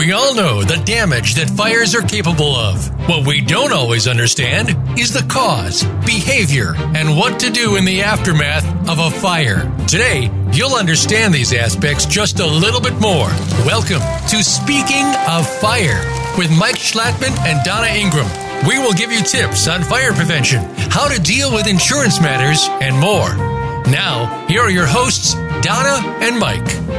We all know the damage that fires are capable of. What we don't always understand is the cause, behavior, and what to do in the aftermath of a fire. Today, you'll understand these aspects just a little bit more. Welcome to Speaking of Fire with Mike Schlattman and Donna Ingram. We will give you tips on fire prevention, how to deal with insurance matters, and more. Now, here are your hosts, Donna and Mike.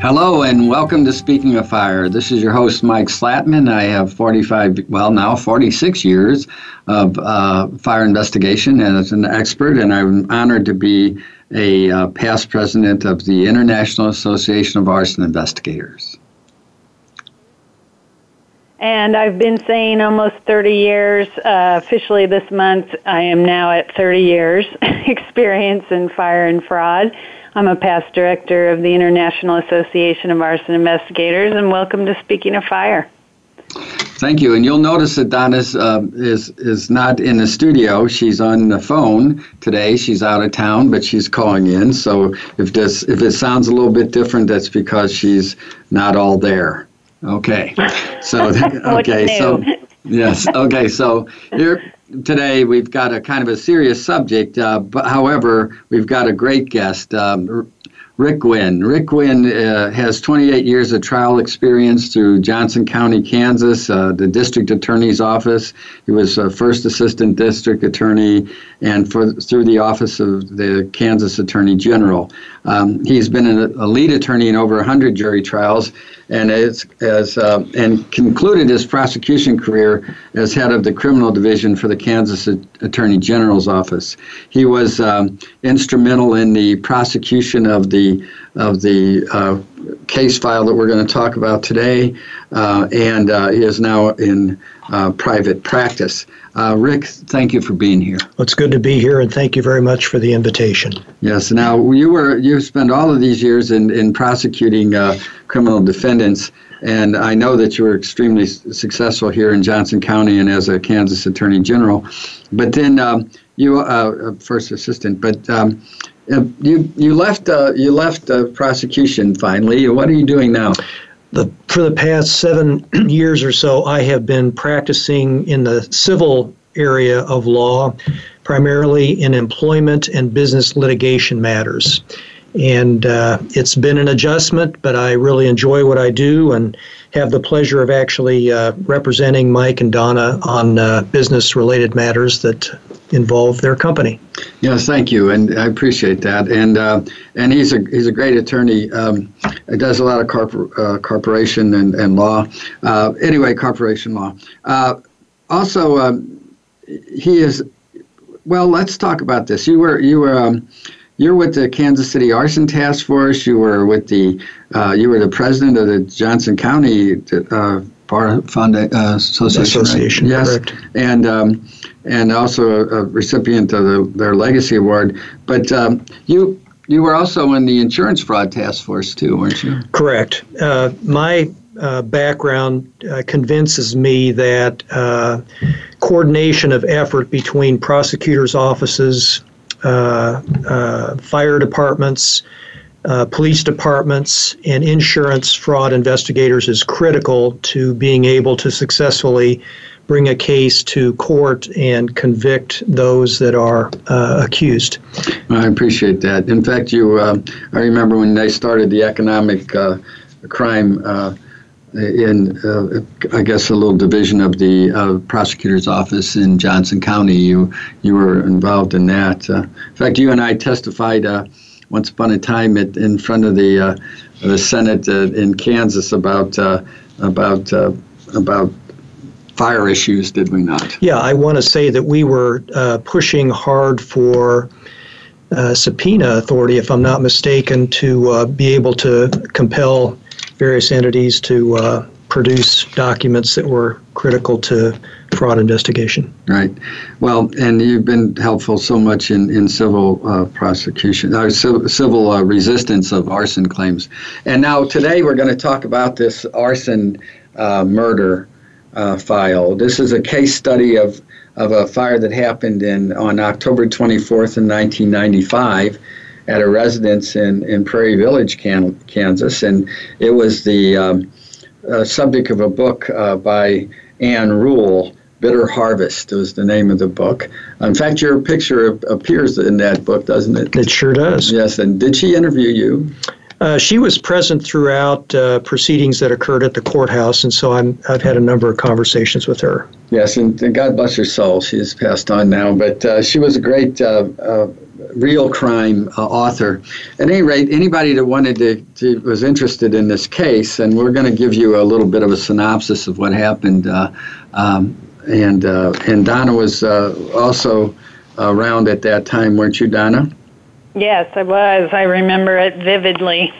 Hello and welcome to Speaking of Fire. This is your host, Mike Schlattman. I have 45, well, now 46 years of uh, fire investigation as an expert, and I'm honored to be a uh, past president of the International Association of Arson Investigators. And I've been saying almost 30 years. Uh, officially this month, I am now at 30 years experience in fire and fraud. I'm a past director of the International Association of Arson Investigators, and welcome to Speaking of Fire. Thank you. And you'll notice that Donna uh, is is not in the studio. She's on the phone today. She's out of town, but she's calling in. So if this if it sounds a little bit different, that's because she's not all there. Okay. So okay. so yes. Okay. So here today we've got a kind of a serious subject, uh, but however, we've got a great guest. Um, Rick Guinn. Rick Guinn uh, has 28 years of trial experience through Johnson County, Kansas, uh, the district attorney's office. He was first assistant district attorney and for, through the office of the Kansas Attorney General. Um, he's been a, a, lead attorney in over 100 jury trials and has, has uh, and concluded his prosecution career as head of the criminal division for the Kansas Attorney General's office. He was um, instrumental in the prosecution of the of the uh, case file that we're going to talk about today, uh, and uh, he is now in uh, private practice. Uh, Rick, thank you for being here. Well, it's good to be here, and thank you very much for the invitation. Yes. Now you were you spent all of these years in in prosecuting uh, criminal defendants, and I know that you were extremely successful here in Johnson County and as a Kansas Attorney General. But then um, you uh, first assistant, but um, uh, you you left uh, you left uh, prosecution finally. What are you doing now? The, for the past seven years or so, I have been practicing in the civil area of law, primarily in employment and business litigation matters. And uh, it's been an adjustment, but I really enjoy what I do and have the pleasure of actually uh, representing Mike and Donna on uh, business related matters that involve their company. Yes, thank you, and I appreciate that. And uh, and he's a he's a great attorney. Um, does a lot of corpor- uh, corporation and and law. Uh, anyway, corporation law. Also, um, he is. Well, let's talk about this. You were you were. Um, you're with the Kansas City Arson Task Force. You were with the, uh, you were the president of the Johnson County uh, Bar Fonda, uh, Association. Association, right? yes, correct. and um, and also a, a, recipient of the, their Legacy Award. But um, you you were also in the insurance fraud task force too, weren't you? Correct. Uh, my uh, background uh, convinces me that uh, coordination of effort between prosecutors' offices, fire departments, uh, police departments and insurance fraud investigators is critical to being able to successfully bring a case to court and convict those that are uh, accused. I appreciate that. In fact, you, uh, I remember when they started the economic uh, crime uh, in, uh, I guess, a little division of the prosecutor's office in Johnson County. You, you were involved in that. in fact, you and I testified once upon a time at, in front of the uh, the Senate uh, in Kansas about uh, about uh, about fire issues, did we not? Yeah, I want to say that we were uh, pushing hard for. Uh, subpoena authority, if I'm not mistaken, to be able to compel various entities to produce documents that were critical to fraud investigation. Right. Well, and you've been helpful so much in, in civil uh, prosecution, uh, civil uh, resistance of arson claims. And now today we're going to talk about this arson uh, murder uh, file. This is a case study of, of a fire that happened in on October 24th in 1995 at a residence in, in Prairie Village, Kansas, and it was the um, uh, subject of a book uh, by Ann Rule. Bitter Harvest was the name of the book. In fact, your picture appears in that book, doesn't it? It sure does. Yes, and did she interview you? Uh, she was present throughout uh, proceedings that occurred at the courthouse, and so I'm, I've had a number of conversations with her. Yes, and, and God bless her soul. She has passed on now, but uh, she was a great uh, uh, real crime uh, author. At any rate, anybody that wanted to, to, was interested in this case, and we're going to give you a little bit of a synopsis of what happened. Um, and and Donna was also around at that time, weren't you, Donna? Yes, I was. I remember it vividly.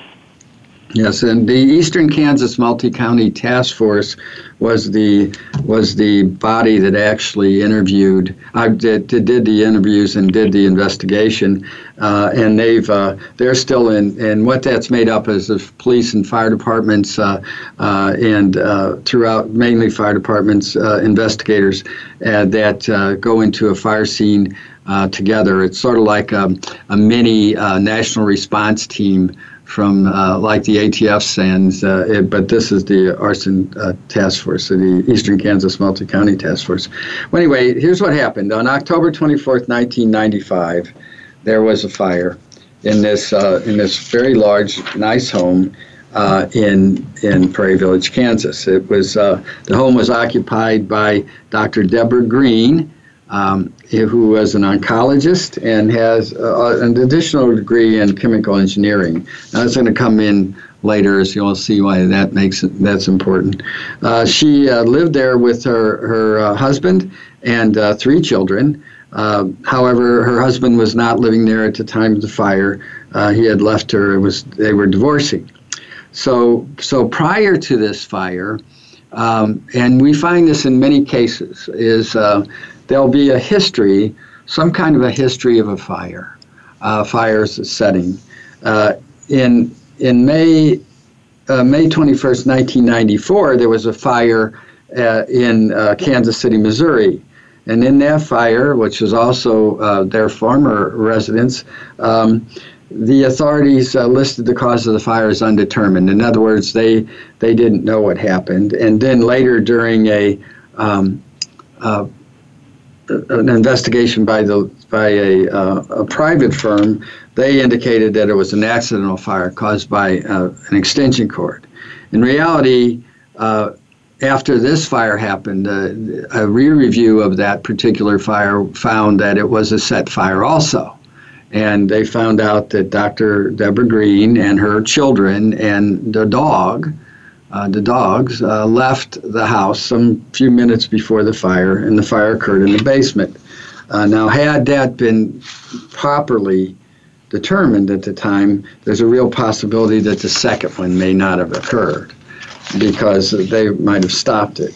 Yes, and the Eastern Kansas Multi-County Task Force was the was the body that actually interviewed, uh, did, did the interviews and did the investigation, uh, and they've uh, they're still in. And what that's made up is of police and fire departments, uh, uh, and uh, throughout mainly fire departments, investigators that go into a fire scene together. It's sort of like a, a mini national response team from uh, like the ATF sends, uh, it, but this is the arson uh, task force, the Eastern Kansas Multi-County Task Force. Well, anyway, here's what happened. On October 24th, 1995, there was a fire in this uh, in this very large, nice home uh, in in Prairie Village, Kansas. It was uh, the home was occupied by Dr. Debora Green, um, who was an oncologist and has uh, an additional degree in chemical engineering. Now, that's going to come in later, as you'll see why that makes it, that's important. Uh, she uh, lived there with her her uh, husband and uh, three children. Uh, however, her husband was not living there at the time of the fire. he had left her. It was they were divorcing. So so prior to this fire. Um, and we find this in many cases is there'll be a history, some kind of a history of a fire, uh, fire's setting. Uh, in in May uh, May 21st, 1994, there was a fire uh, in uh, Kansas City, Missouri. And in that fire, which was also uh, their former residence, um, the authorities uh, listed the cause of the fire as undetermined. In other words, they they didn't know what happened. And then later, during a um, uh, an investigation by the by a, uh, a private firm, they indicated that it was an accidental fire caused by uh, an extension cord. In reality, uh, after this fire happened, uh, a re-review of that particular fire found that it was a set fire also. And they found out that Dr. Debora Green and her children and the dog uh, the dogs uh, left the house some few minutes before the fire, and the fire occurred in the basement. Uh, now, had that been properly determined at the time, there's a real possibility that the second one may not have occurred because they might have stopped it.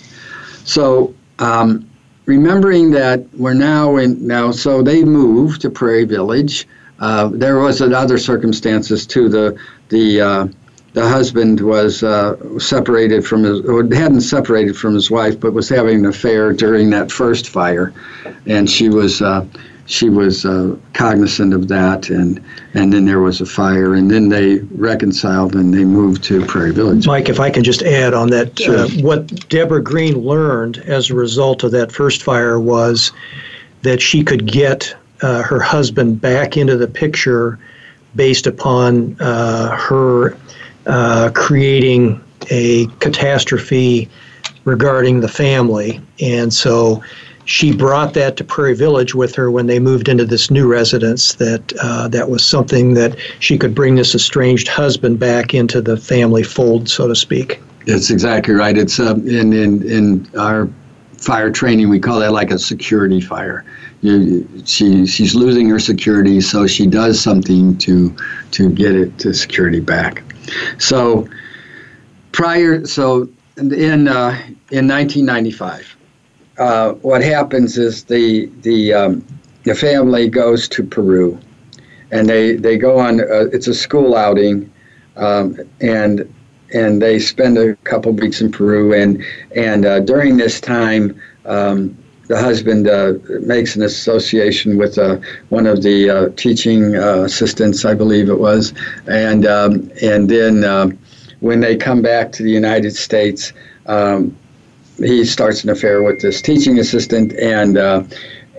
So, um, remembering that we're now in now, so they moved to Prairie Village. Uh, there was other circumstances too. The the uh, the husband was uh, separated from his, or hadn't separated from his wife, but was having an affair during that first fire, and she was uh, she was uh, cognizant of that, and and then there was a fire, and then they reconciled and they moved to Prairie Village. Mike, if I can just add on that, sure. Uh, what Debora Green learned as a result of that first fire was that she could get uh, her husband back into the picture based upon uh, her uh, creating a catastrophe regarding the family. And so she brought that to Prairie Village with her when they moved into this new residence. That uh, that was something that she could bring this estranged husband back into the family fold, so to speak. That's exactly right. It's uh, in in in our fire training we call that like a security fire. She she's losing her security, so she does something to to get it to security back. So prior, so in uh, in 1995, uh, what happens is the the um, the family goes to Peru, and they they go on. Uh, it's a school outing, um, and and they spend a couple weeks in Peru, and and uh, during this time. Um, the husband uh, makes an association with uh, one of the uh, teaching uh, assistants, I believe it was, and um, and then uh, when they come back to the United States, um, he starts an affair with this teaching assistant, and uh,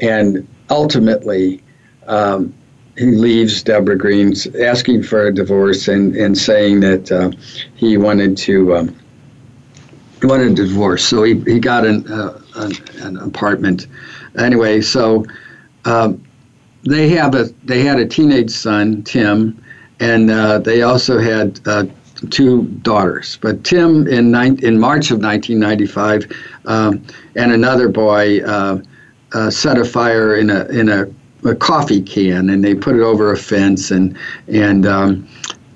and ultimately. Um, he leaves Debora Green's asking for a divorce and, and saying that he wanted to um, wanted a divorce. So he, he got an, an, an apartment. Anyway, so um, they have a they had a teenage son, Tim, and uh, they also had uh, two daughters. But Tim, in in March of 1995, um, and another boy uh, uh, set a fire in a in a, a, coffee can, and they put it over a fence, and and um,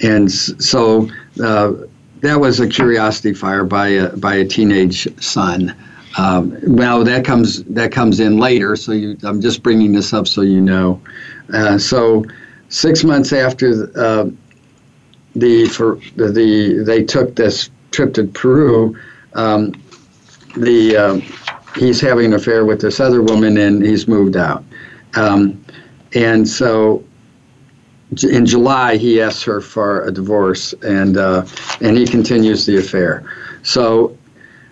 and so uh, that was a curiosity fire by a by a teenage son. Um, well, that comes that comes in later. So you, I'm just bringing this up so you know. Uh, so six months after uh, the for the, the, they took this trip to Peru, um, the uh, he's having an affair with this other woman and he's moved out. Um, and so in July he asks her for a divorce and uh, and he continues the affair. So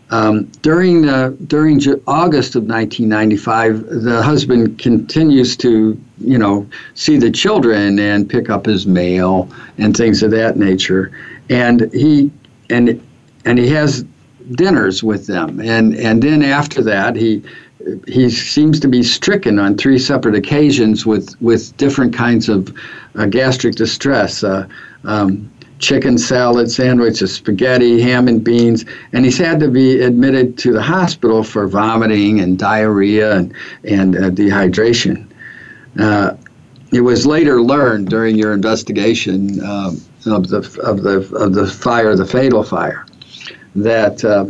um, during the, during August of 1995, the husband continues to, you know, see the children and pick up his mail and things of that nature, and he and and he has dinners with them, and and then after that he he seems to be stricken on three separate occasions with with different kinds of uh, gastric distress. Uh, um, chicken salad sandwiches, spaghetti, ham and beans, and he's had to be admitted to the hospital for vomiting and diarrhea and, and uh, dehydration. Uh, it was later learned during your investigation um, of the of the of the fire, the fatal fire, that uh,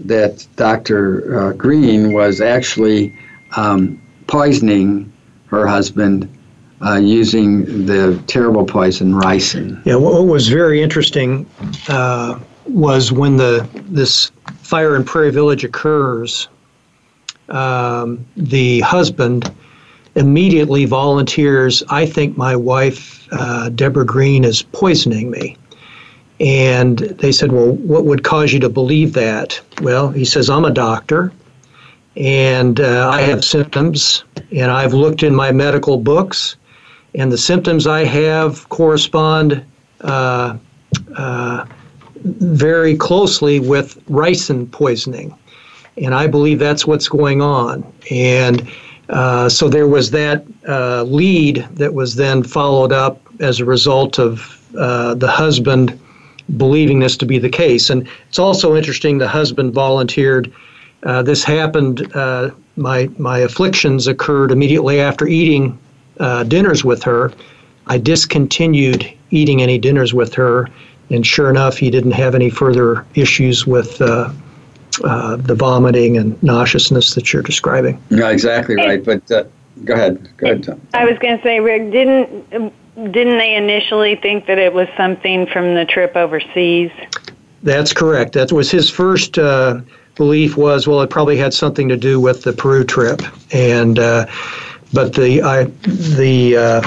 that Dr. Uh, Green was actually um, poisoning her husband uh, using the terrible poison ricin. Yeah, what was very interesting uh, was when the this fire in Prairie Village occurs, um, the husband immediately volunteers, I think my wife, uh, Debora Green, is poisoning me. And they said, Well, what would cause you to believe that? Well, he says, I'm a doctor and uh, I have symptoms, and I've looked in my medical books, and the symptoms I have correspond uh, uh, very closely with ricin poisoning. And I believe that's what's going on. And uh, so there was that uh, lead that was then followed up as a result of uh, the husband believing this to be the case. And it's also interesting the husband volunteered. Uh, this happened, my, my afflictions occurred immediately after eating uh, dinners with her. I discontinued eating any dinners with her, and sure enough, he didn't have any further issues with uh, uh, the vomiting and nauseousness that you're describing. No, exactly right. But uh, go ahead, go ahead, Tom. I was going to say, Rick, didn't didn't they initially think that it was something from the trip overseas? That's correct. That was his first uh, belief. Was well, it probably had something to do with the Peru trip, and uh, but the I, the uh,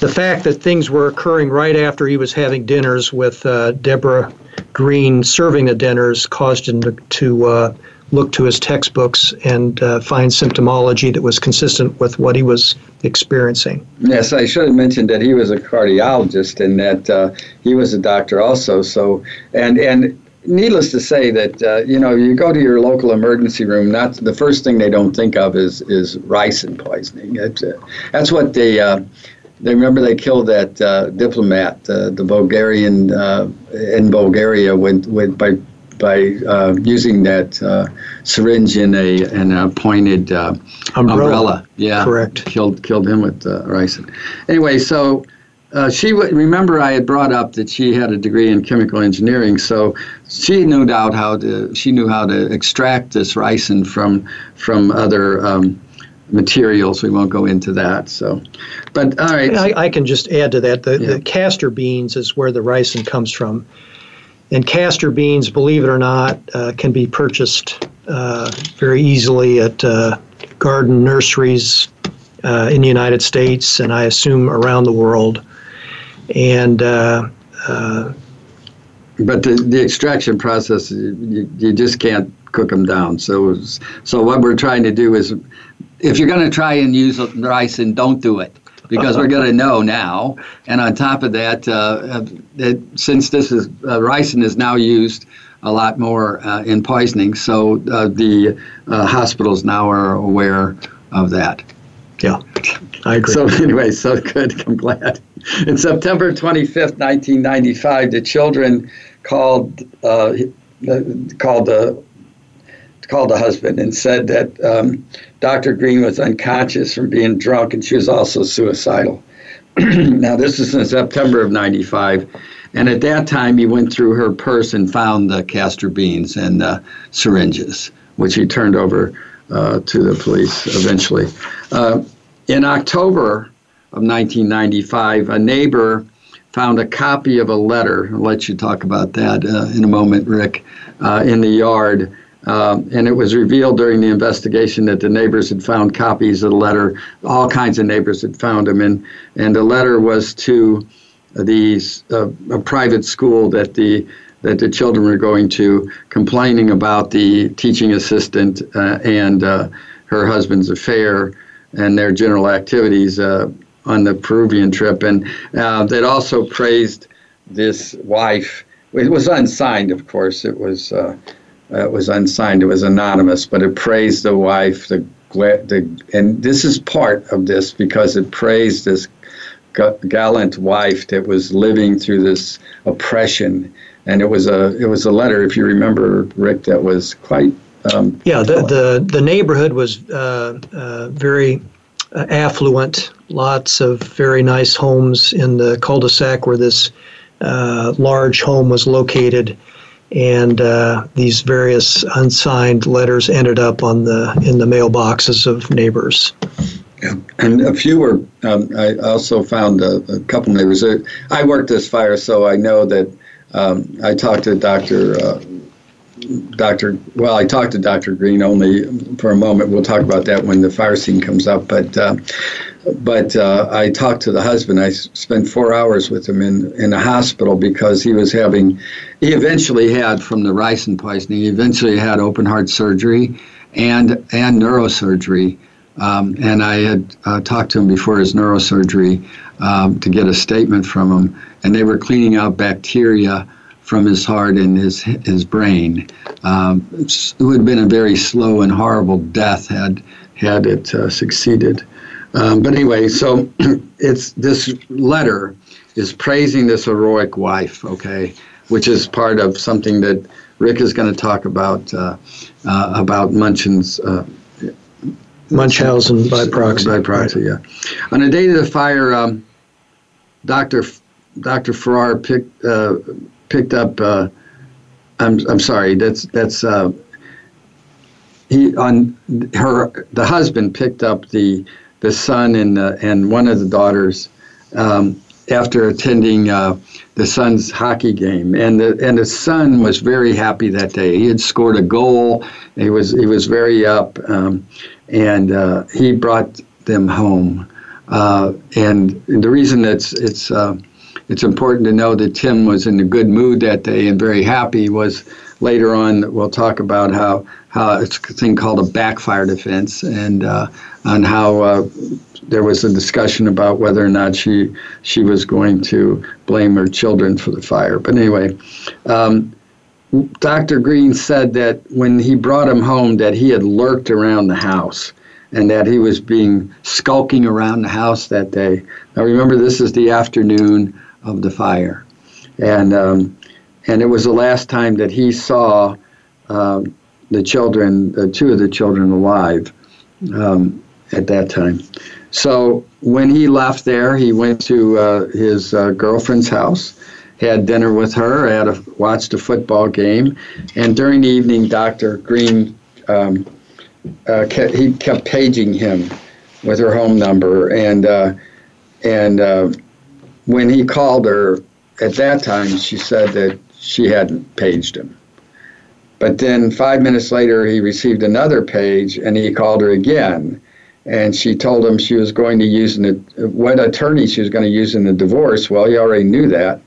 the fact that things were occurring right after he was having dinners with uh, Debora Green serving the dinners caused him to, to uh, look to his textbooks and uh, find symptomology that was consistent with what he was experiencing. Yes, I should have mentioned that he was a cardiologist and that uh, he was a doctor also. So, and and needless to say that uh, you know you go to your local emergency room not the first thing they don't think of is is ricin poisoning. It's, uh, that's what they uh, they remember they killed that uh, diplomat uh, the Bulgarian uh, in Bulgaria with, with by by using that syringe in a in a pointed umbrella. umbrella. yeah. Correct. Killed killed him with ricin anyway so uh, she w- remember I had brought up that she had a degree in chemical engineering, so she knew doubt how to she knew how to extract this ricin from from other um, materials. We won't go into that. So, but all right, I, I can just add to that. The, yeah. the castor beans is where the ricin comes from, and castor beans, believe it or not, uh, can be purchased uh, very easily at uh, garden nurseries uh, in the United States and I assume around the world. And uh, uh, but the, the extraction process, you, you just can't cook them down. So, so what we're trying to do is, if you're going to try and use ricin, don't do it because we're going to know now. And on top of that, uh, uh, since this is uh, ricin is now used a lot more uh, in poisoning, so uh, the uh, hospitals now are aware of that. Yeah, I agree. So anyway, so good. I'm glad. In September 25th, 1995, the children called uh, called the called the husband and said that um, Dr. Green was unconscious from being drunk and she was also suicidal. now this is in September of '95. And at that time, he went through her purse and found the castor beans and uh, syringes, which he turned over uh, to the police eventually. Uh, in October of 1995, a neighbor found a copy of a letter. I'll let you talk about that uh, in a moment, Rick, uh, in the yard. Um, and it was revealed during the investigation that the neighbors had found copies of the letter. All kinds of neighbors had found them, and and the letter was to these uh, a private school that the that the children were going to, complaining about the teaching assistant uh, and uh, her husband's affair and their general activities uh, on the Peruvian trip, and uh, that also praised this wife. It was unsigned, of course. It was uh, it was unsigned. It was anonymous, but it praised the wife. The, the and this is part of this because it praised this gallant wife that was living through this oppression. And it was a it was a letter, if you remember, Rick, that was quite. Um, yeah, the, the the neighborhood was uh, uh, very affluent, lots of very nice homes in the cul-de-sac where this uh, large home was located, and uh, these various unsigned letters ended up on the in the mailboxes of neighbors. Yeah. And a few were. Um, I also found a, a couple neighbors. I worked this fire, so I know that um, I talked to Doctor uh, Dr. Well, I talked to Dr. Green only for a moment. We'll talk about that when the fire scene comes up. But uh, but uh, I talked to the husband. I spent four hours with him in in a hospital because he was having. He eventually had from the ricin poisoning. He eventually had open heart surgery and and neurosurgery. Um, and I had uh, talked to him before his neurosurgery um, to get a statement from him, and they were cleaning out bacteria from his heart and his his brain. Um, it would have been a very slow and horrible death had had it uh, succeeded. Um, but anyway, so it's this letter is praising this heroic wife, okay, which is part of something that Rick is going to talk about uh, uh, about Munchen's. Uh, Munchausen by proxy. By proxy, yeah. On the day of the fire, um, Dr. Dr. Farrar picked uh, picked up. Uh, I'm I'm sorry. That's that's uh, he on her. The husband picked up the the son and uh, and one of the daughters um, after attending uh, the son's hockey game, and the and the son was very happy that day. He had scored a goal. He was he was very up, um, and uh, he brought them home. Uh, and the reason it's it's uh, it's important to know that Tim was in a good mood that day and very happy. Was later on we'll talk about how how it's a thing called a backfire defense and uh, on how uh, there was a discussion about whether or not she she was going to blame her children for the fire. But anyway. Um, Dr. Green said that when he brought him home that he had lurked around the house and that he was being skulking around the house that day. Now remember this is the afternoon of the fire. And, um, and it was the last time that he saw um, the children, two of the children alive um, at that time. So when he left there, he went to uh, his uh, girlfriend's house, had dinner with her, had a, watched a football game, and during the evening, Dr. Green, um, uh, kept, he kept paging him with her home number, and uh, and when he called her at that time, she said that she hadn't paged him. But then five minutes later, he received another page and he called her again. And she told him she was going to use an, what attorney she was going to use in the divorce. Well, he already knew that.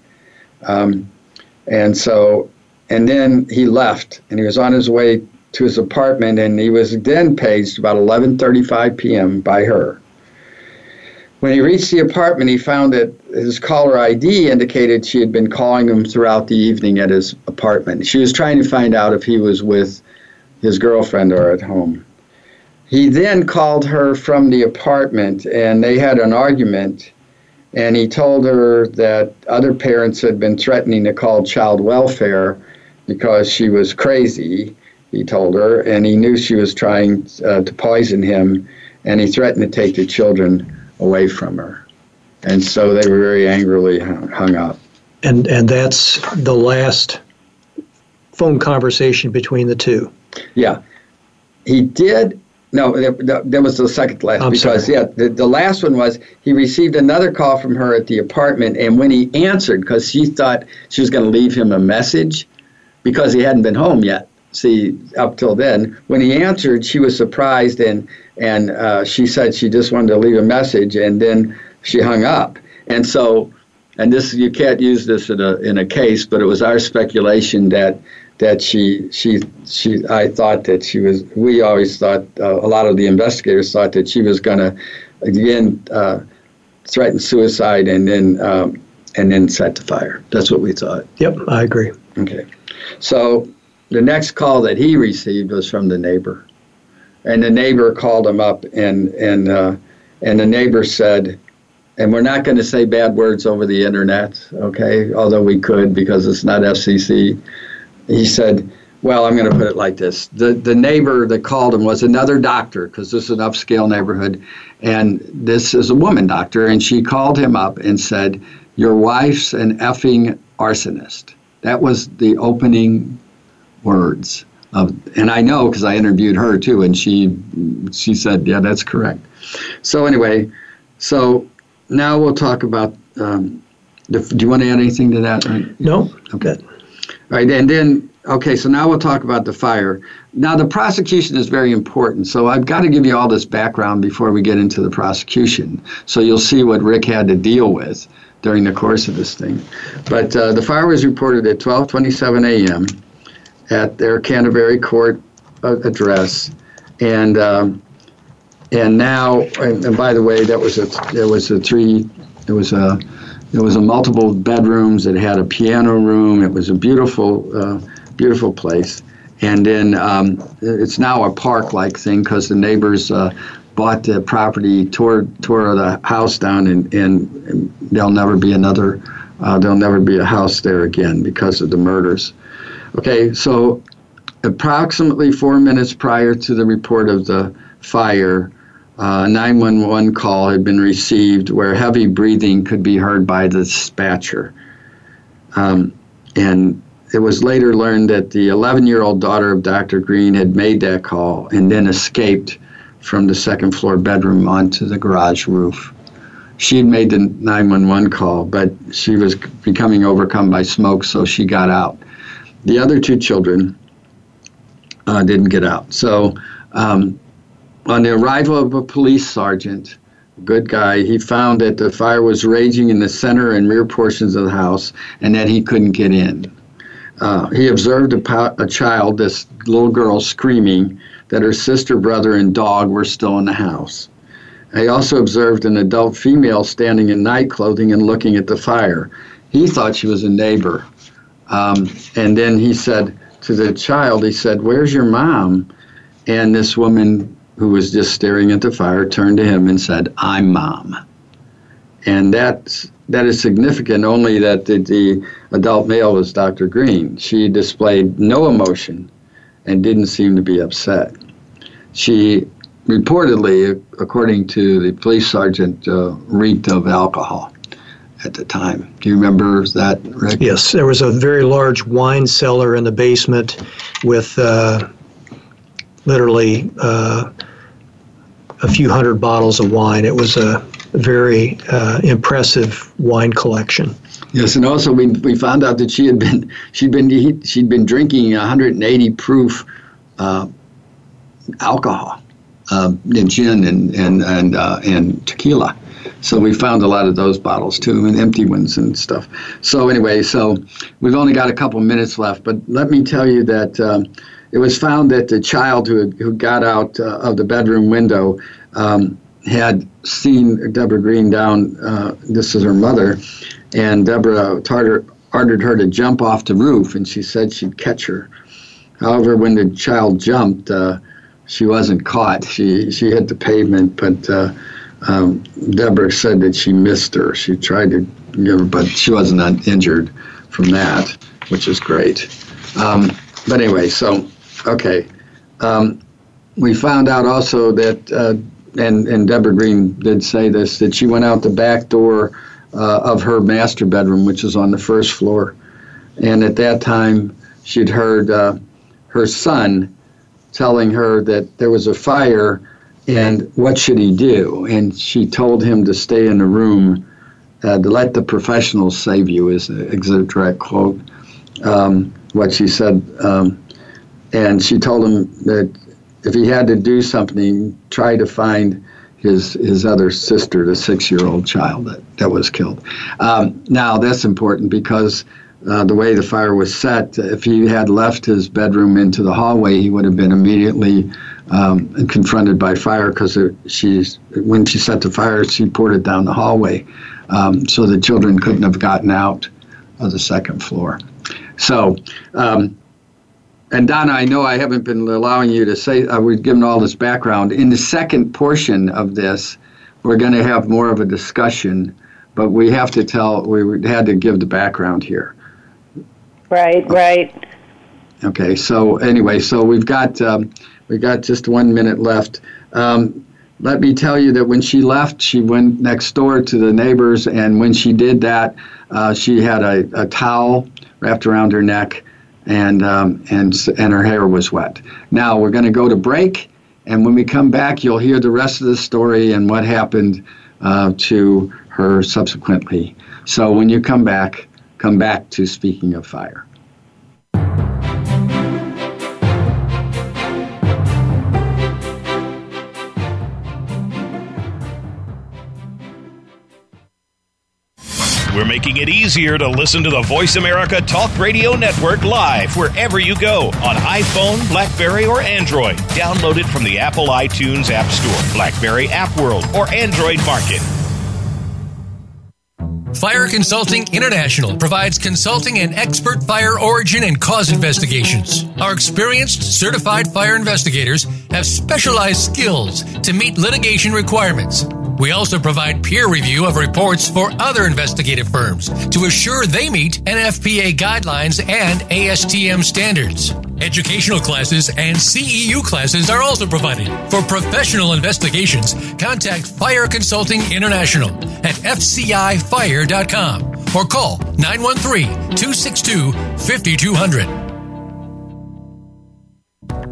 Um, and so, and then he left and he was on his way to his apartment and he was then paged about 11:35 p.m. by her. When he reached the apartment, he found that his caller ID indicated she had been calling him throughout the evening at his apartment. She was trying to find out if he was with his girlfriend or at home. He then called her from the apartment and they had an argument. And he told her that other parents had been threatening to call child welfare because she was crazy, he told her, and he knew she was trying uh, to poison him, and he threatened to take the children away from her. And so they were very angrily hung up. And and that's the last phone conversation between the two. Yeah, he did. No, that was the second last I'm because sorry. yeah, the, the last one was he received another call from her at the apartment, and when he answered, because she thought she was going to leave him a message, because he hadn't been home yet. See, up till then, when he answered, she was surprised and and uh, she said she just wanted to leave a message, and then she hung up. And so, and this you can't use this in a in a case, but it was our speculation that that she she she I thought that she was. We always thought uh, a lot of the investigators thought that she was going to again uh, threaten suicide and then um, and then set the fire. That's what we thought. Yep, I agree. Okay, so the next call that he received was from the neighbor. And the neighbor called him up and and uh, and the neighbor said and we're not going to say bad words over the internet okay? Although we could because it's not fcc he said well i'm going to put it like this. The the neighbor that called him was another doctor because this is an upscale neighborhood and this is a woman doctor. And she called him up and said your wife's an effing arsonist. That was the opening words and I know because I interviewed her too, and she she said, "Yeah, that's correct." So anyway, so now we'll talk about. Um, the, do you want to add anything to that? Right? No. Okay. All right, and then okay, so now we'll talk about the fire. Now the prosecution is very important, so I've got to give you all this background before we get into the prosecution, so you'll see what Rick had to deal with during the course of this thing. But uh, the fire was reported at 12:27 a.m at their Canterbury Court address, and um, and now and, and, by the way, that was a there was a three there was a there was a multiple bedrooms. It had a piano room. It was a beautiful uh, beautiful place, and then um, it's now a park-like thing because the neighbors. Uh, bought the property, tore tore the house down, and, and, and there'll never be another. Uh, there'll never be a house there again because of the murders. Okay, so approximately four minutes prior to the report of the fire, a 911 call had been received where heavy breathing could be heard by the dispatcher. Um, and it was later learned that the 11 year old daughter of Dr. Green had made that call and then escaped from the second floor bedroom onto the garage roof. She had made the 911 call, but she was becoming overcome by smoke, so she got out. The other two children uh, didn't get out. So, um, on the arrival of a police sergeant, a good guy, he found that the fire was raging in the center and rear portions of the house and that he couldn't get in. Uh, he observed a, po- a child, this little girl, screaming that her sister, brother, and dog were still in the house. He also observed an adult female standing in night clothing and looking at the fire. He thought she was a neighbor. Um, and then he said to the child, he said, Where's your mom? And this woman who was just staring at the fire turned to him and said, I'm mom. And that's, that is significant only that the, the adult male was Dr. Green. She displayed no emotion and didn't seem to be upset. She reportedly, according to the police sergeant, uh, reeked of alcohol at the time. Do you remember that, Rick? Yes, there was a very large wine cellar in the basement with uh, literally uh, a few hundred bottles of wine. It was a very uh, impressive wine collection. Yes, and also we, we found out that she had been she'd been she'd been drinking 180 proof uh, alcohol, uh, gin and and and uh, and tequila. So we found a lot of those bottles too, and empty ones and stuff. So anyway, so we've only got a couple minutes left, but let me tell you that um, it was found that the child who who got out uh, of the bedroom window um, had seen Debora Green down. Uh, this is her mother, and Debora Tarter ordered her to jump off the roof, and she said she'd catch her. However, when the child jumped, uh, she wasn't caught. She she hit the pavement, but uh, um, Debora said that she missed her. She tried to give her, but she wasn't injured from that, which is great. Um, but anyway, so okay. Um, we found out also that, uh, and, and Debora Green did say this, that she went out the back door uh, of her master bedroom, which is on the first floor. And at that time, she'd heard uh, her son telling her that there was a fire and what should he do? And she told him to stay in the room, uh, to let the professionals save you, is a direct quote. Um, what she said. Um, and she told him that if he had to do something, try to find his his other sister, the six year old child that, that was killed. Um, now that's important because uh, the way the fire was set, if he had left his bedroom into the hallway, he would have been immediately um, and confronted by fire because she's when she set the fire, she poured it down the hallway, um, so the children couldn't have gotten out of the second floor. So. Um, and Donna, I know I haven't been allowing you to say, uh, we've given all this background. In the second portion of this, we're going to have more of a discussion, but we have to tell, we had to give the background here. Right, right. Okay, so anyway, so we've got um, we got just one minute left. Um, let me tell you that when she left, she went next door to the neighbors, and when she did that, uh, she had a, a towel wrapped around her neck, and um, and and her hair was wet. Now we're going to go to break, and when we come back, you'll hear the rest of the story and what happened uh, to her subsequently. So when you come back, come back to speaking of fire. Making it easier to listen to the Voice America Talk Radio Network live wherever you go on iPhone, Blackberry, or Android. Download it from the Apple iTunes App Store, Blackberry App World, or Android Market. Fire Consulting International provides consulting and expert fire origin and cause investigations. Our experienced, certified fire investigators have specialized skills to meet litigation requirements we also provide peer review of reports for other investigative firms to assure they meet NFPA guidelines and ASTM standards. Educational classes and CEU classes are also provided. For professional investigations, contact Fire Consulting International at fcifire.com or call 913 262 5200.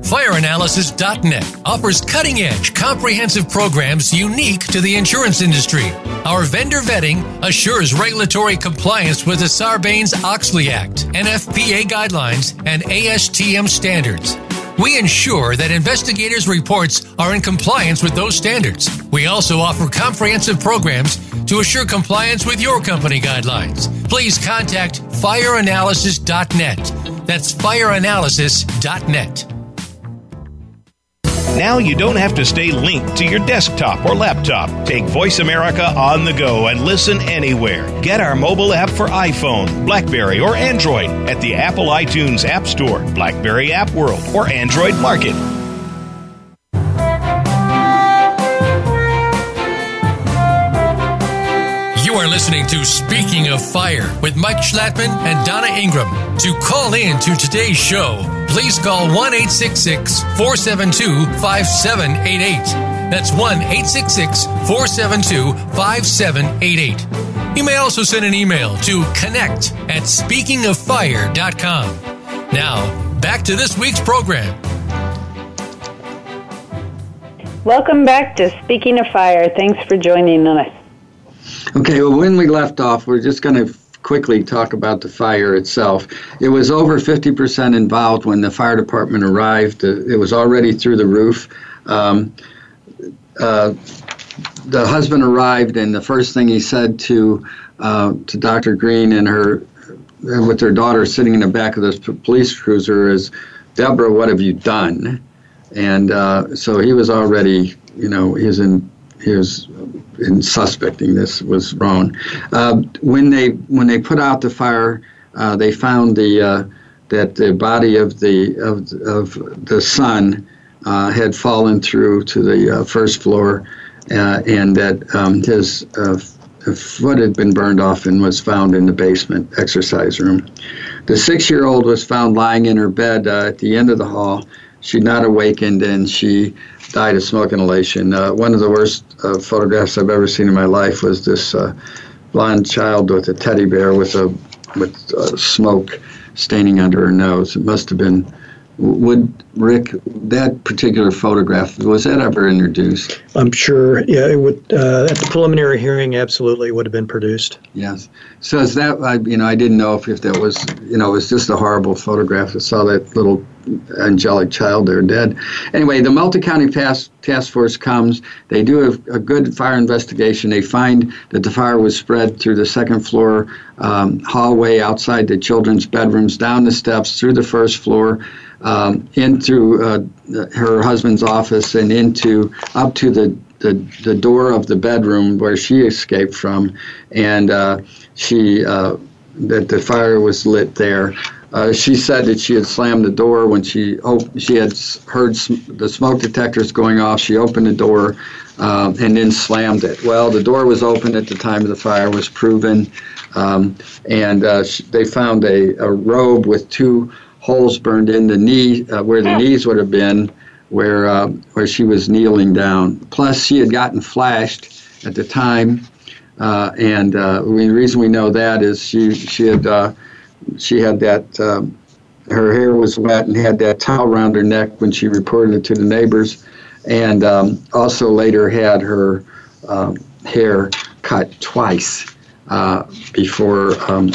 FireAnalysis.net offers cutting edge, comprehensive programs unique to the insurance industry. Our vendor vetting assures regulatory compliance with the Sarbanes Oxley Act, NFPA guidelines, and ASTM standards. We ensure that investigators' reports are in compliance with those standards. We also offer comprehensive programs to assure compliance with your company guidelines. Please contact fireanalysis.net. That's fireanalysis.net. Now you don't have to stay linked to your desktop or laptop. Take Voice America on the go and listen anywhere. Get our mobile app for iPhone, Blackberry, or Android at the Apple iTunes App Store, Blackberry App World, or Android Market. You are listening to Speaking of Fire with Mike Schlattman and Donna Ingram. To call in to today's show, please call 1 472 5788. That's 1 472 5788. You may also send an email to connect at speakingoffire.com. Now, back to this week's program. Welcome back to Speaking of Fire. Thanks for joining us Okay, well, when we left off, we're just going to quickly talk about the fire itself. It was over 50% involved when the fire department arrived. It was already through the roof. Um, uh, the husband arrived, and the first thing he said to uh, to Dr. Green and her, with their daughter sitting in the back of this police cruiser, is, "Debora, what have you done?" And uh, so he was already, you know, he was in he was in suspecting this was wrong. Uh, when they when they put out the fire, uh, they found the uh, that the body of the of of the son uh, had fallen through to the uh, first floor, and that um, his foot had been burned off and was found in the basement exercise room. The six-year-old was found lying in her bed at the end of the hall. She'd not awakened, and she died of smoke inhalation. Uh, one of the worst uh, photographs I've ever seen in my life was this uh, blonde child with a teddy bear with a with uh, smoke staining under her nose. It must have been. Would Rick that particular photograph was that ever introduced? I'm sure. Yeah, it would. Uh, at the preliminary hearing, absolutely would have been produced. Yes. So is that I you know I didn't know if, if that was you know it was just a horrible photograph. I saw that little angelic child they're dead. Anyway, the multi-county task, task force comes. They do a, a, good fire investigation. They find that the fire was spread through the second floor um, hallway, outside the children's bedrooms, down the steps, through the first floor, um, in through uh, her husband's office, and into up to the the, the door of the bedroom where she escaped from, and uh, she uh, that the fire was lit there. Uh, she said that she had slammed the door when she op- she had heard sm- the smoke detectors going off. She opened the door um, and then slammed it. Well, the door was open at the time of the fire was proven, um, and uh, sh- they found a, a robe with two holes burned in the knee uh, where the knees would have been, where uh, where she was kneeling down. Plus, she had gotten flashed at the time, uh, and uh, the reason we know that is she she had she had that, um, her hair was wet and had that towel around her neck when she reported it to the neighbors, and um, also later had her um, hair cut twice uh, before um,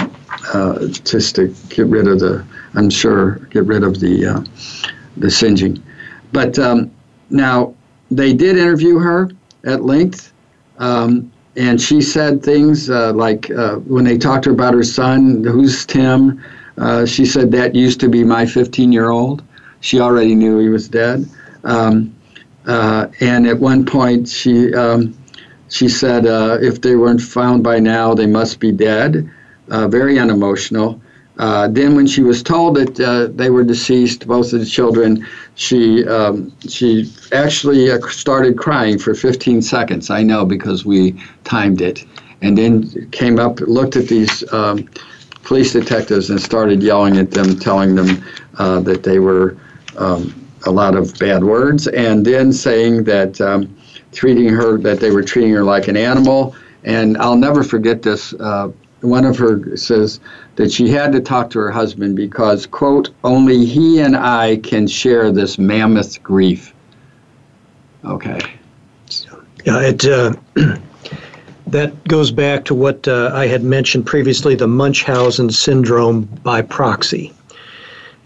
uh, just to get rid of the, I'm sure, get rid of the uh, the singeing. But um, now they did interview her at length. Um, and she said things uh, like uh, when they talked to her about her son, who's Tim, uh, she said that used to be my 15 year old. She already knew he was dead. Um, uh, and at one point, she um, she said uh, if they weren't found by now, they must be dead. Uh, very unemotional. Uh, then, when she was told that uh, they were deceased, both of the children, she um, she actually uh, started crying for 15 seconds. I know because we timed it, and then came up, looked at these um, police detectives, and started yelling at them, telling them uh, that they were um, a lot of bad words, and then saying that um, treating her that they were treating her like an animal. And I'll never forget this. One of her says that she had to talk to her husband because, quote, only he and I can share this mammoth grief. Okay. Yeah, it. Uh, that goes back to what uh, I had mentioned previously the Munchausen syndrome by proxy.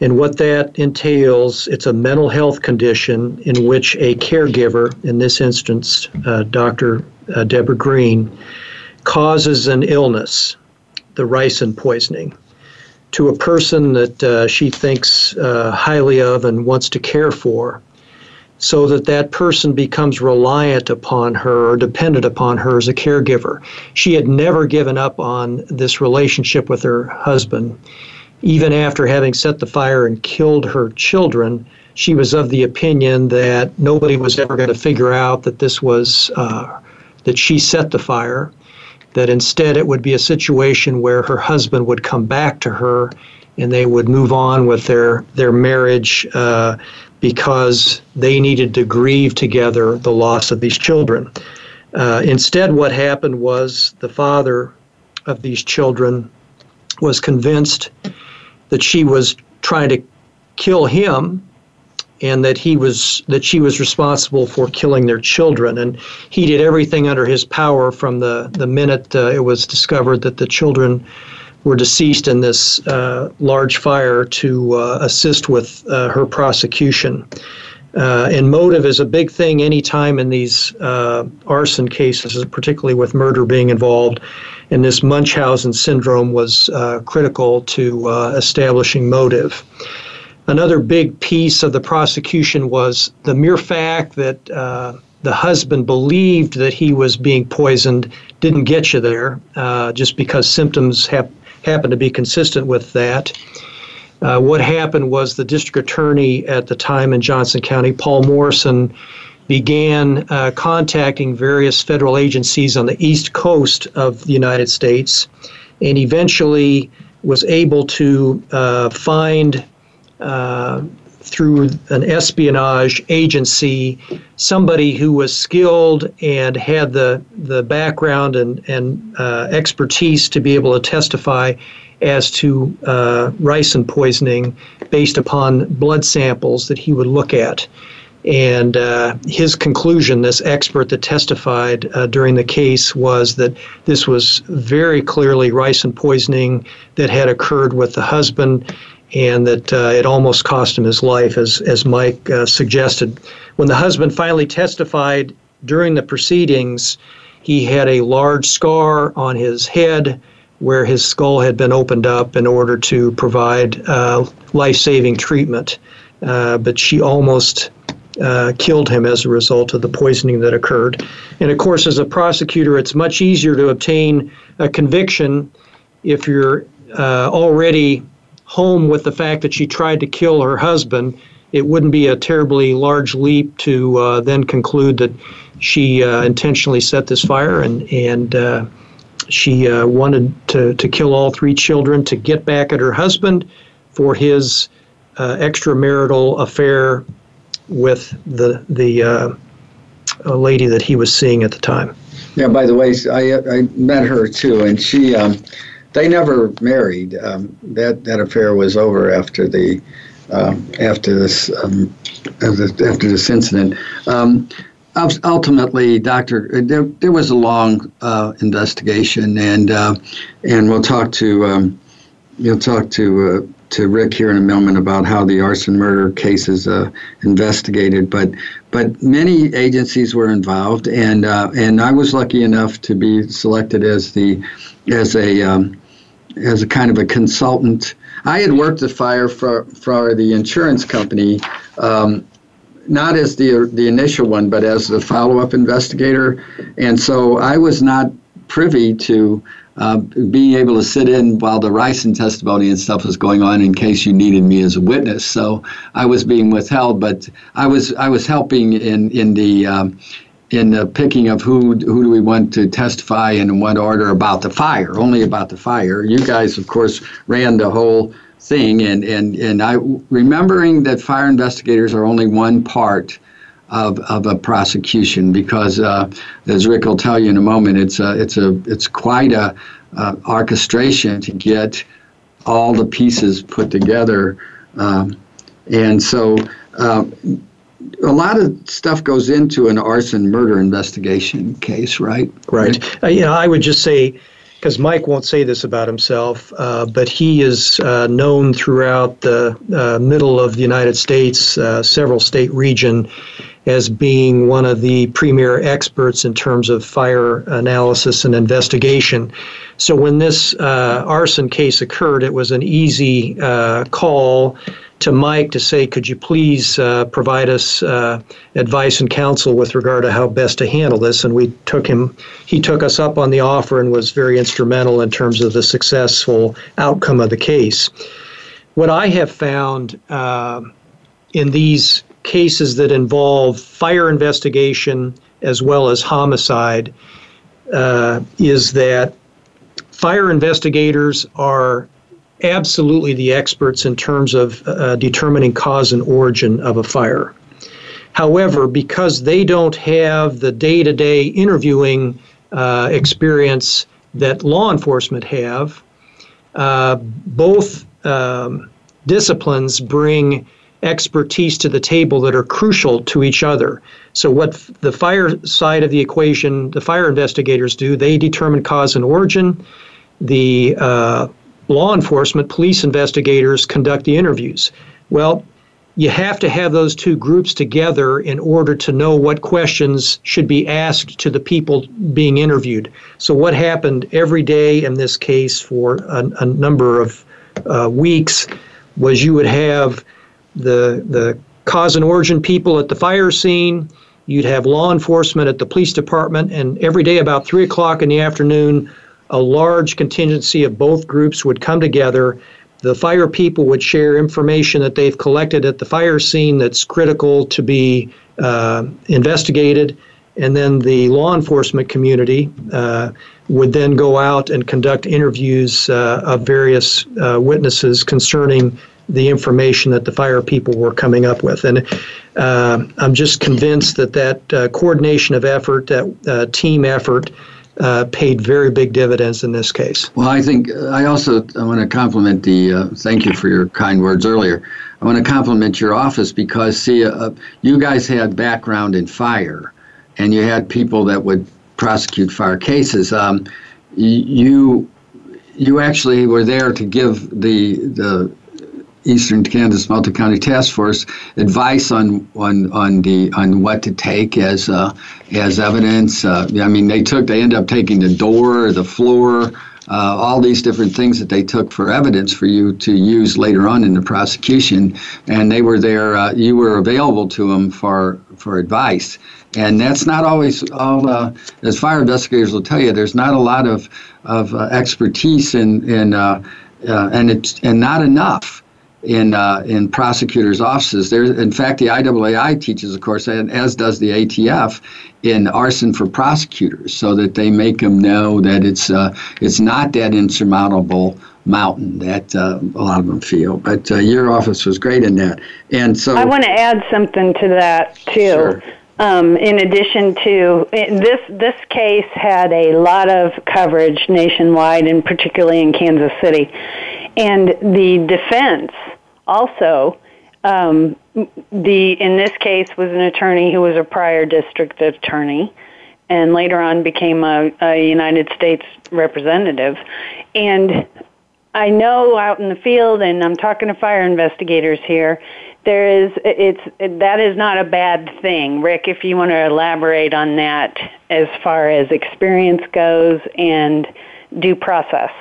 And what that entails, it's a mental health condition in which a caregiver, in this instance, uh, Dr. Uh, Debora Green, causes an illness the ricin poisoning to a person that uh, she thinks uh, highly of and wants to care for, so that that person becomes reliant upon her or dependent upon her as a caregiver. She had never given up on this relationship with her husband. Even after having set the fire and killed her children, she was of the opinion that nobody was ever going to figure out that this was uh, that she set the fire that instead it would be a situation where her husband would come back to her and they would move on with their their marriage uh, because they needed to grieve together the loss of these children. Uh, instead, what happened was the father of these children was convinced that she was trying to kill him and that he was that she was responsible for killing their children and he did everything under his power from the the minute uh, it was discovered that the children were deceased in this uh, large fire to uh, assist with uh, her prosecution. Uh, and motive is a big thing anytime in these uh, arson cases, particularly with murder being involved. And this Munchausen syndrome was critical to establishing motive. Another big piece of the prosecution was the mere fact that uh, the husband believed that he was being poisoned didn't get you there, uh, just because symptoms hap- happened to be consistent with that. Uh, what happened was the district attorney at the time in Johnson County, Paul Morrison, began uh, contacting various federal agencies on the east coast of the United States and eventually was able to uh, find uh, through an espionage agency, somebody who was skilled and had the the background and and uh, expertise to be able to testify as to uh, ricin poisoning based upon blood samples that he would look at. And uh, his conclusion, this expert that testified uh, during the case, was that this was very clearly ricin poisoning that had occurred with the husband and that uh, it almost cost him his life, as, as Mike uh, suggested. When the husband finally testified during the proceedings, he had a large scar on his head where his skull had been opened up in order to provide uh, life saving treatment. Uh, but she almost uh, killed him as a result of the poisoning that occurred. And of course, as a prosecutor, it's much easier to obtain a conviction if you're uh, already home with the fact that she tried to kill her husband, it wouldn't be a terribly large leap to uh, then conclude that she uh, intentionally set this fire and and uh, she uh, wanted to, to kill all three children to get back at her husband for his uh, extramarital affair with the the uh, lady that he was seeing at the time. Yeah. By the way, I I met her too, and she. Um, they never married. Um, that that affair was over after the um, after this um, after this incident. Um, ultimately, Doctor, uh, there, there was a long uh, investigation, and uh, and we'll talk to um, you'll talk to uh, to Rick here in a moment about how the arson murder case is uh, investigated. But but many agencies were involved, and uh, and I was lucky enough to be selected as the as a um, as a kind of a consultant. I had worked the fire for, for the insurance company, um, not as the, the initial one, but as the follow up investigator. And so I was not privy to uh, being able to sit in while the ricin testimony and stuff was going on in case you needed me as a witness. So I was being withheld, but I was I was helping in in the um, in the picking of who who do we want to testify and in what order about the fire, only about the fire. You guys, of course, ran the whole thing, and and and I remembering that fire investigators are only one part of, of a prosecution because, uh, as Rick will tell you in a moment, it's a, it's a it's quite a uh, orchestration to get all the pieces put together, um, and so. Uh, a lot of stuff goes into an arson murder investigation case, right? Right. Uh, you know, I would just say, because Mike won't say this about himself, uh, but he is uh, known throughout the uh, middle of the United States, uh, several state region, as being one of the premier experts in terms of fire analysis and investigation. So when this uh, arson case occurred, it was an easy call to Mike to say, could you please uh, provide us uh, advice and counsel with regard to how best to handle this? And we took him, he took us up on the offer and was very instrumental in terms of the successful outcome of the case. What I have found uh, in these cases that involve fire investigation as well as homicide uh, is that fire investigators are absolutely the experts in terms of uh, determining cause and origin of a fire. However, because they don't have the day to day interviewing uh, experience that law enforcement have, uh, both um, disciplines bring expertise to the table that are crucial to each other. So, what the fire side of the equation, the fire investigators do, they determine cause and origin. The uh, law enforcement, police investigators conduct the interviews. Well, you have to have those two groups together in order to know what questions should be asked to the people being interviewed. So, what happened every day in this case for a, a number of uh, weeks was you would have the the cause and origin people at the fire scene. You'd have law enforcement at the police department, and every day about three o'clock in the afternoon, a large contingency of both groups would come together the fire people would share information that they've collected at the fire scene that's critical to be uh, investigated. And then the law enforcement community uh, would then go out and conduct interviews uh, of various uh, witnesses concerning the information that the fire people were coming up with. And uh, I'm just convinced that that uh, coordination of effort, that team effort, uh, paid very big dividends in this case. Well, I think uh, I also I want to compliment the. Uh, thank you for your kind words earlier. I want to compliment your office because see, uh, you guys had background in fire, and you had people that would prosecute fire cases. Um, you you actually were there to give the the Eastern Kansas Multi-County Task Force advice on on on the on what to take as uh, as evidence. Uh, I mean, they took they end up taking the door, the floor, uh, all these different things that they took for evidence for you to use later on in the prosecution, and they were there. Uh, you were available to them for for advice, and that's not always all. Uh, as fire investigators will tell you, there's not a lot of of uh, expertise in in and it's and not enough in uh, in prosecutors' offices. There's, in fact, the IAAI teaches, of course, and as does the ATF, in arson for prosecutors, so that they make them know that it's uh, it's not that insurmountable mountain that uh, a lot of them feel. But uh, your office was great in that, and so I want to add something to that too. Sure. Um, in addition to this, this case had a lot of coverage nationwide, and particularly in Kansas City. And the defense also, um, the in this case was an attorney who was a prior district attorney, and later on became a, a United States representative. And I know out in the field, and I'm talking to fire investigators here. There is it's that is not a bad thing, Rick. If you want to elaborate on that as far as experience goes and due process.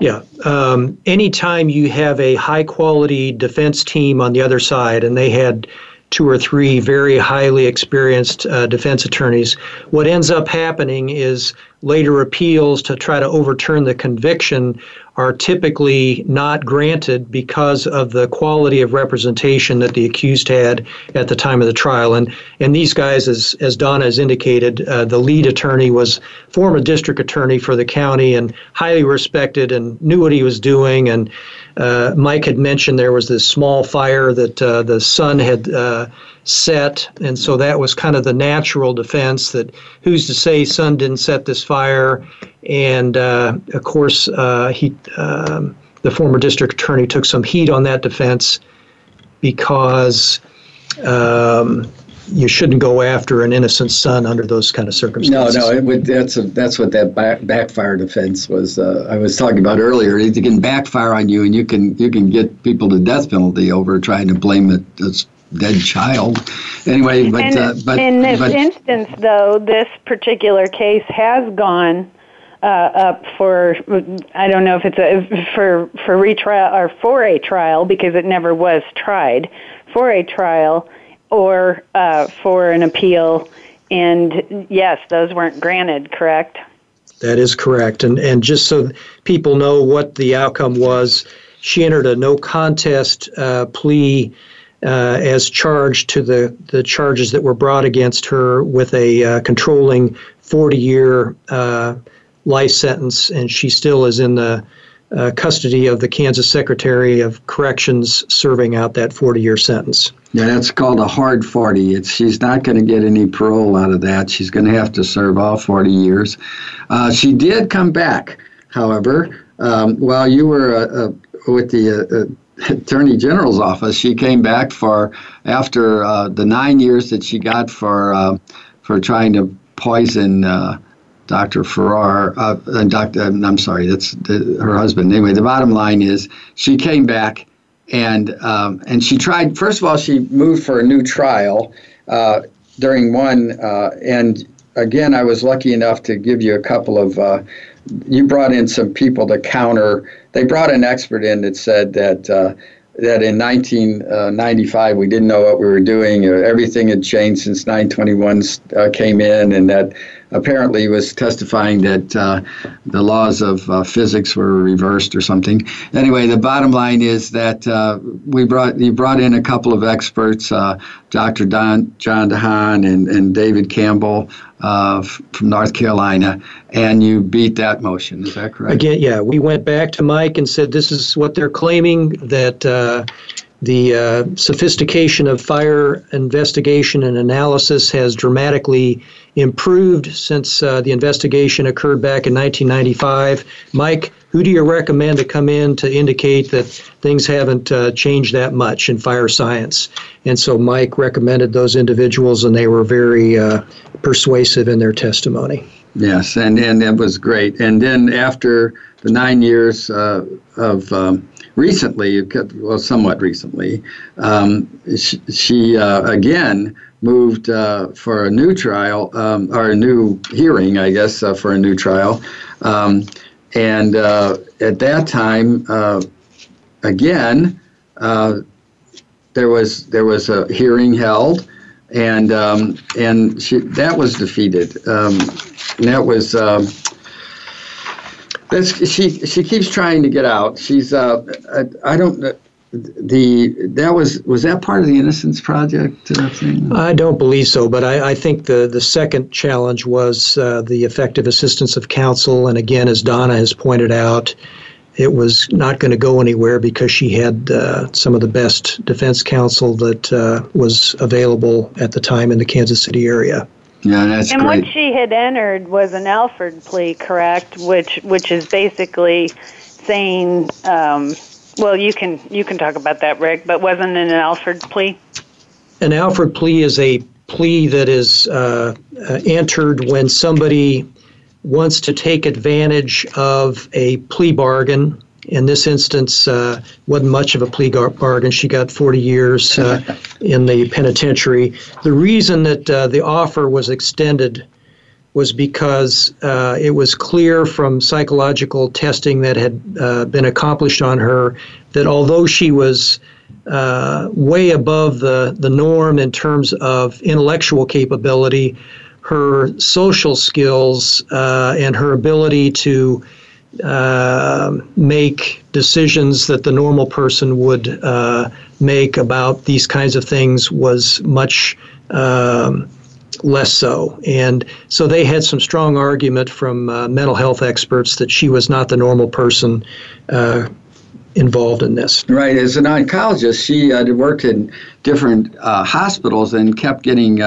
Yeah. Um, anytime you have a high quality defense team on the other side, and they had two or three very highly experienced uh, defense attorneys, what ends up happening is later appeals to try to overturn the conviction are typically not granted because of the quality of representation that the accused had at the time of the trial. And and these guys, as as Donna has indicated, uh, the lead attorney was former district attorney for the county and highly respected and knew what he was doing. And uh, Mike had mentioned there was this small fire that uh, the son had uh, set, and so that was kind of the natural defense that who's to say son didn't set this fire, and uh, of course uh, he um, the former district attorney took some heat on that defense because. Um, you shouldn't go after an innocent son under those kind of circumstances. No, no, would, that's a, that's what that back, backfire defense was. Uh, I was talking about earlier. It can backfire on you, and you can you can get people to death penalty over trying to blame it dead child. Anyway, but and, uh, but in this but, instance, though, this particular case has gone uh, up for I don't know if it's a for for retrial or for a trial because it never was tried for a trial or uh, for an appeal. And yes, those weren't granted. Correct. That is correct. And and just so people know what the outcome was, she entered a no contest uh, plea uh, as charged to the, the charges that were brought against her with a uh, controlling 40 year uh, life sentence, and she still is in the uh, custody of the Kansas Secretary of Corrections serving out that 40 year sentence. Yeah, that's called a hard 40. It's, she's not going to get any parole out of that. She's going to have to serve all 40 years. Uh, she did come back, however, um, while you were uh, with the Attorney General's office. She came back for after uh, the nine years that she got for uh, for trying to poison uh, Dr. Farrar. Uh, Dr. I'm sorry, that's the, her husband. Anyway, the bottom line is she came back and um, and she tried. First of all, she moved for a new trial uh, during one, uh, and again, I was lucky enough to give you a couple of. You brought in some people to counter. They brought an expert in that said that uh, that in 1995 we didn't know what we were doing. Everything had changed since 921 uh, came in, and that apparently was testifying that uh, the laws of uh, physics were reversed or something. Anyway, the bottom line is that uh, we brought you brought in a couple of experts, uh, Dr. Don, John DeHaan and, and David Campbell uh, from North Carolina, and you beat that motion. Is that correct? Again, yeah, we went back to Mike and said this is what they're claiming that uh, the uh, sophistication of fire investigation and analysis has dramatically improved since uh, the investigation occurred back in 1995. Mike, who do you recommend to come in to indicate that things haven't uh, changed that much in fire science? And so Mike recommended those individuals, and they were very uh, persuasive in their testimony. Yes, and, and it was great. And then after the nine years uh, of um, recently, well, somewhat recently, um, she, she uh, again moved uh, for a new trial um, or a new hearing, I guess, uh, for a new trial. Um, and uh, at that time, uh, again, uh, there was there was a hearing held, and um, and she, that was defeated. Um, that was. She she keeps trying to get out. She's uh, I, I don't the that was was that part of the Innocence Project uh, thing? I don't believe so, but I, I think the the second challenge was uh, the effective assistance of counsel, and again, as Donna has pointed out, it was not going to go anywhere because she had uh, some of the best defense counsel that uh, was available at the time in the Kansas City area. Yeah, that's and great. what she had entered was an Alford plea, correct? Which which is basically saying, um, well, you can you can talk about that, Rick. But wasn't it an Alford plea? An Alford plea is a plea that is uh, uh, entered when somebody wants to take advantage of a plea bargain in this instance, uh, wasn't much of a plea bargain. She got 40 years uh, in the penitentiary. The reason that uh, the offer was extended was because uh, it was clear from psychological testing that had uh, been accomplished on her that although she was uh, way above the, the norm in terms of intellectual capability, her social skills and her ability to uh, make decisions that the normal person would uh, make about these kinds of things was much um, less so. And so they had some strong argument from uh, mental health experts that she was not the normal person uh, involved in this. Right. As an oncologist, she uh, worked in different uh, hospitals and kept getting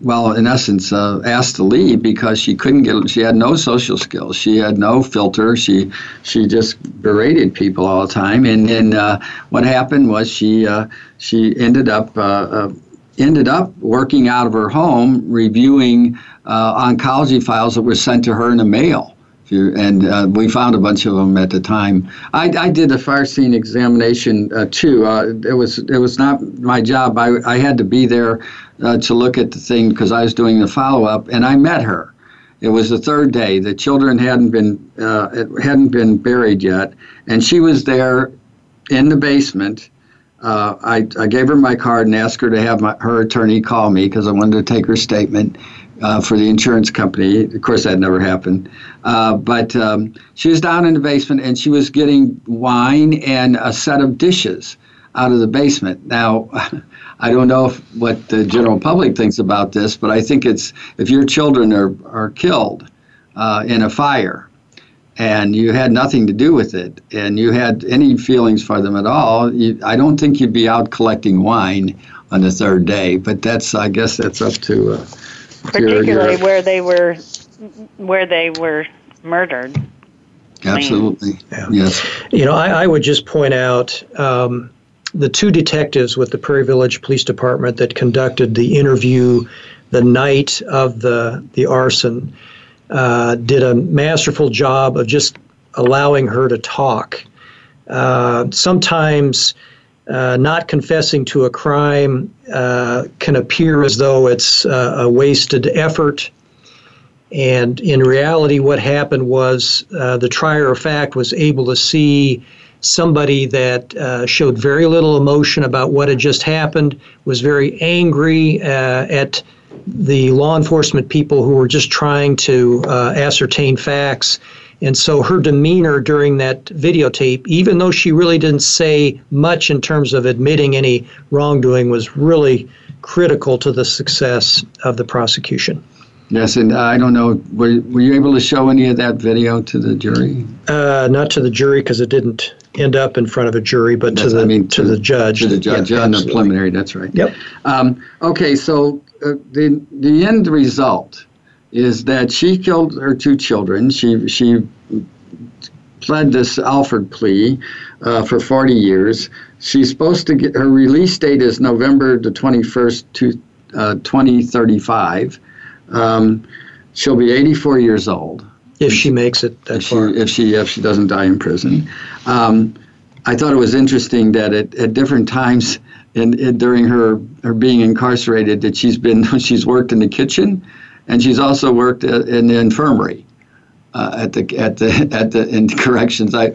well, in essence, uh, asked to leave because she couldn't get. She had no social skills. She had no filter. She she just berated people all the time. And then uh, what happened was she uh, she ended up uh, uh, ended up working out of her home, reviewing uh, oncology files that were sent to her in the mail. And uh, we found a bunch of them at the time. I, I did a fire scene examination uh, too. Uh, it was it was not my job. I, I had to be there uh, to look at the thing because I was doing the follow up, and I met her. It was the third day. The children hadn't been uh, hadn't been buried yet, and she was there in the basement. Uh, I, I gave her my card and asked her to have my, her attorney call me because I wanted to take her statement uh, for the insurance company. Of course, that never happened. Uh, but um, she was down in the basement and she was getting wine and a set of dishes out of the basement. Now, I don't know if, what the general public thinks about this, but I think it's if your children are, are killed uh, in a fire and you had nothing to do with it and you had any feelings for them at all, you, I don't think you'd be out collecting wine on the third day. But that's, I guess, that's up to. Particularly your, your, where they were, where they were murdered. Absolutely. Yeah. Yes. You know, I, I, would just point out um, the two detectives with the Prairie Village Police Department that conducted the interview the night of the the arson uh, did a masterful job of just allowing her to talk. Uh, sometimes uh, not confessing to a crime uh, can appear as though it's uh, a wasted effort. And in reality, what happened was uh, the trier of fact was able to see somebody that uh, showed very little emotion about what had just happened, was very angry at the law enforcement people who were just trying to ascertain facts and so her demeanor during that videotape, even though she really didn't say much in terms of admitting any wrongdoing, was really critical to the success of the prosecution. Yes, and I don't know, were, were you able to show any of that video to the jury? Uh, not to the jury because it didn't end up in front of a jury, but to the, I mean, to, to, the judge. To the judge, yeah, on the preliminary, that's right. Yep. Um, okay, so uh, the, the end result is that she killed her two children. She she pled this Alford plea uh, for 40 years. She's supposed to get her release date is November the 21st, to, uh, 2035. Um, she'll be 84 years old if she makes it that if far. She, if she if she doesn't die in prison. Um, I thought it was interesting that at, at different times in, in, during her her being incarcerated that she's been she's worked in the kitchen and she's also worked in the infirmary. Uh, at the at the at the in corrections. I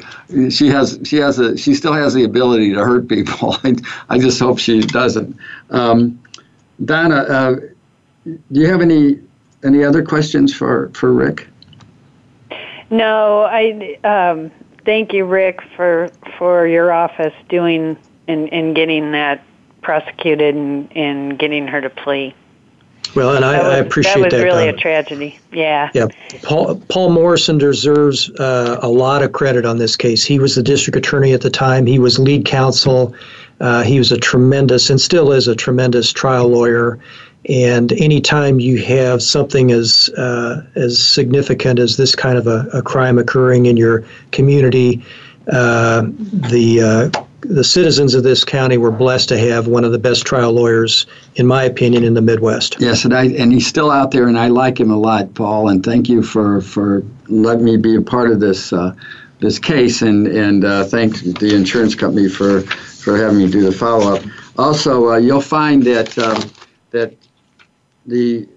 she has she has a she still has the ability to hurt people. I, I just hope she doesn't. Um, Donna, uh, do you have any any other questions for for Rick? No, I um, thank you, Rick, for for your office doing and, and getting that prosecuted and, and getting her to plea. Well, and I, was, I appreciate that. Was that was really a tragedy. Yeah. Yeah. Paul, Paul Morrison deserves uh, a lot of credit on this case. He was the district attorney at the time. He was lead counsel. Uh, he was a tremendous, and still is a tremendous trial lawyer. And anytime you have something as uh, as significant as this kind of a, a crime occurring in your community, uh, the uh, the citizens of this county were blessed to have one of the best trial lawyers, in my opinion, in the Midwest. Yes, and I and he's still out there, and I like him a lot, Paul. And thank you for for letting me be a part of this uh, this case, and and uh, thank the insurance company for for having me do the follow up. Also, uh, you'll find that um, that the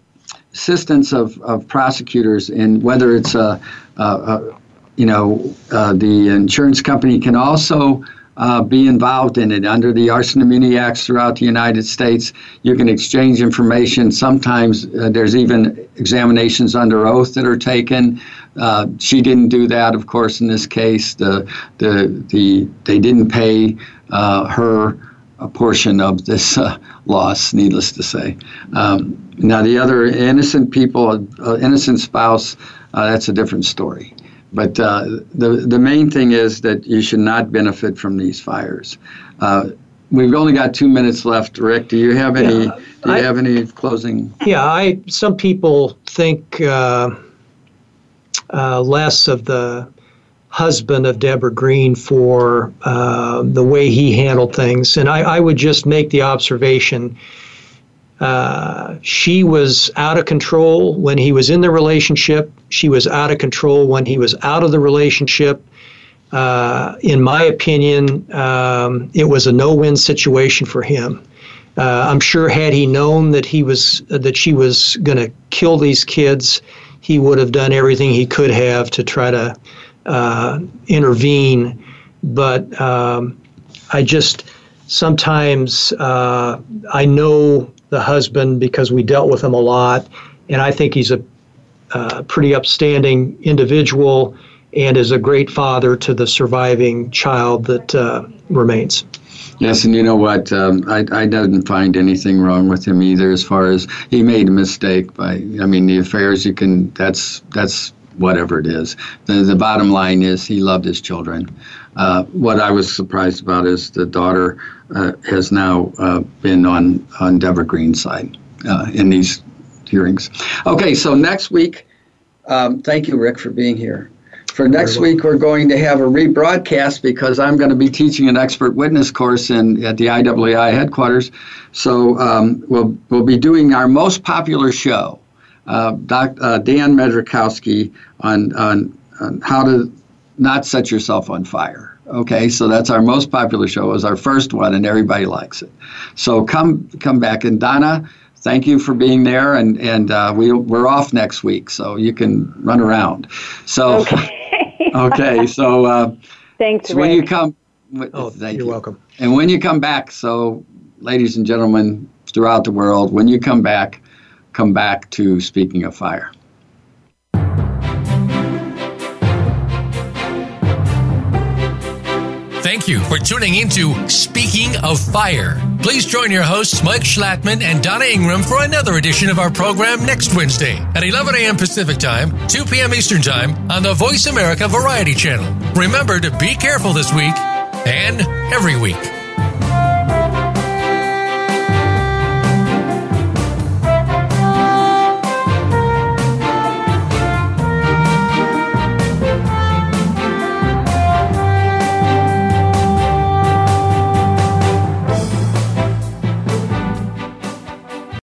assistance of, of prosecutors in whether it's a, a, a you know uh, the insurance company can also uh, be involved in it. Under the Arson Immunity Acts throughout the United States, you can exchange information. Sometimes uh, there's even examinations under oath that are taken. Uh, she didn't do that, of course, in this case. The, the, the, they didn't pay uh, her a portion of this uh, loss, needless to say. Um, now, the other innocent people, uh, innocent spouse, that's a different story. But uh, the the main thing is that you should not benefit from these fires. Uh, we've only got two minutes left. Rick, do you have any? Yeah, do you I, have any closing? Yeah, I. Some people think uh, uh less of the husband of Debora Green for uh, the way he handled things, and I, I would just make the observation uh, she was out of control when he was in the relationship. She was out of control when he was out of the relationship. Uh, in my opinion, um, it was a no-win situation for him. Uh, I'm sure had he known that he was that she was going to kill these kids, he would have done everything he could have to try to uh, intervene. But um, I just sometimes uh, I know the husband because we dealt with him a lot, and I think he's a uh, pretty upstanding individual and is a great father to the surviving child that uh, remains. Yes, and you know what? Um, I, I didn't find anything wrong with him either. As far as he made a mistake by, I mean, the affairs you can. That's that's whatever it is. The the bottom line is he loved his children. Uh, what I was surprised about is the daughter has now uh, been on, on Debora Green's side uh, in these hearings. Okay, so next week, um, thank you, Rick, for being here. For next week, we're going to have a rebroadcast because I'm going to be teaching an expert witness course in at the IWI headquarters. So um, we'll we'll be doing our most popular show, uh, Doc, uh, Dan Medrakowski on, on on how to not set yourself on fire. Okay, so that's our most popular show. It was our first one, and everybody likes it. So come come back, and Donna thank you for being there, and and uh, we we're off next week, so you can run around. So Okay. okay, so uh, Thanks, so when you come, Oh, thank you're you. welcome. And when you come back, so ladies and gentlemen throughout the world, when you come back, come back to speaking of fire. Thank you for tuning into Speaking of Fire. Please join your hosts, Mike Schlattman and Donna Ingram, for another edition of our program next Wednesday at 11 a.m. Pacific Time, 2 p.m. Eastern Time on the Voice America Variety Channel. Remember to be careful this week and every week.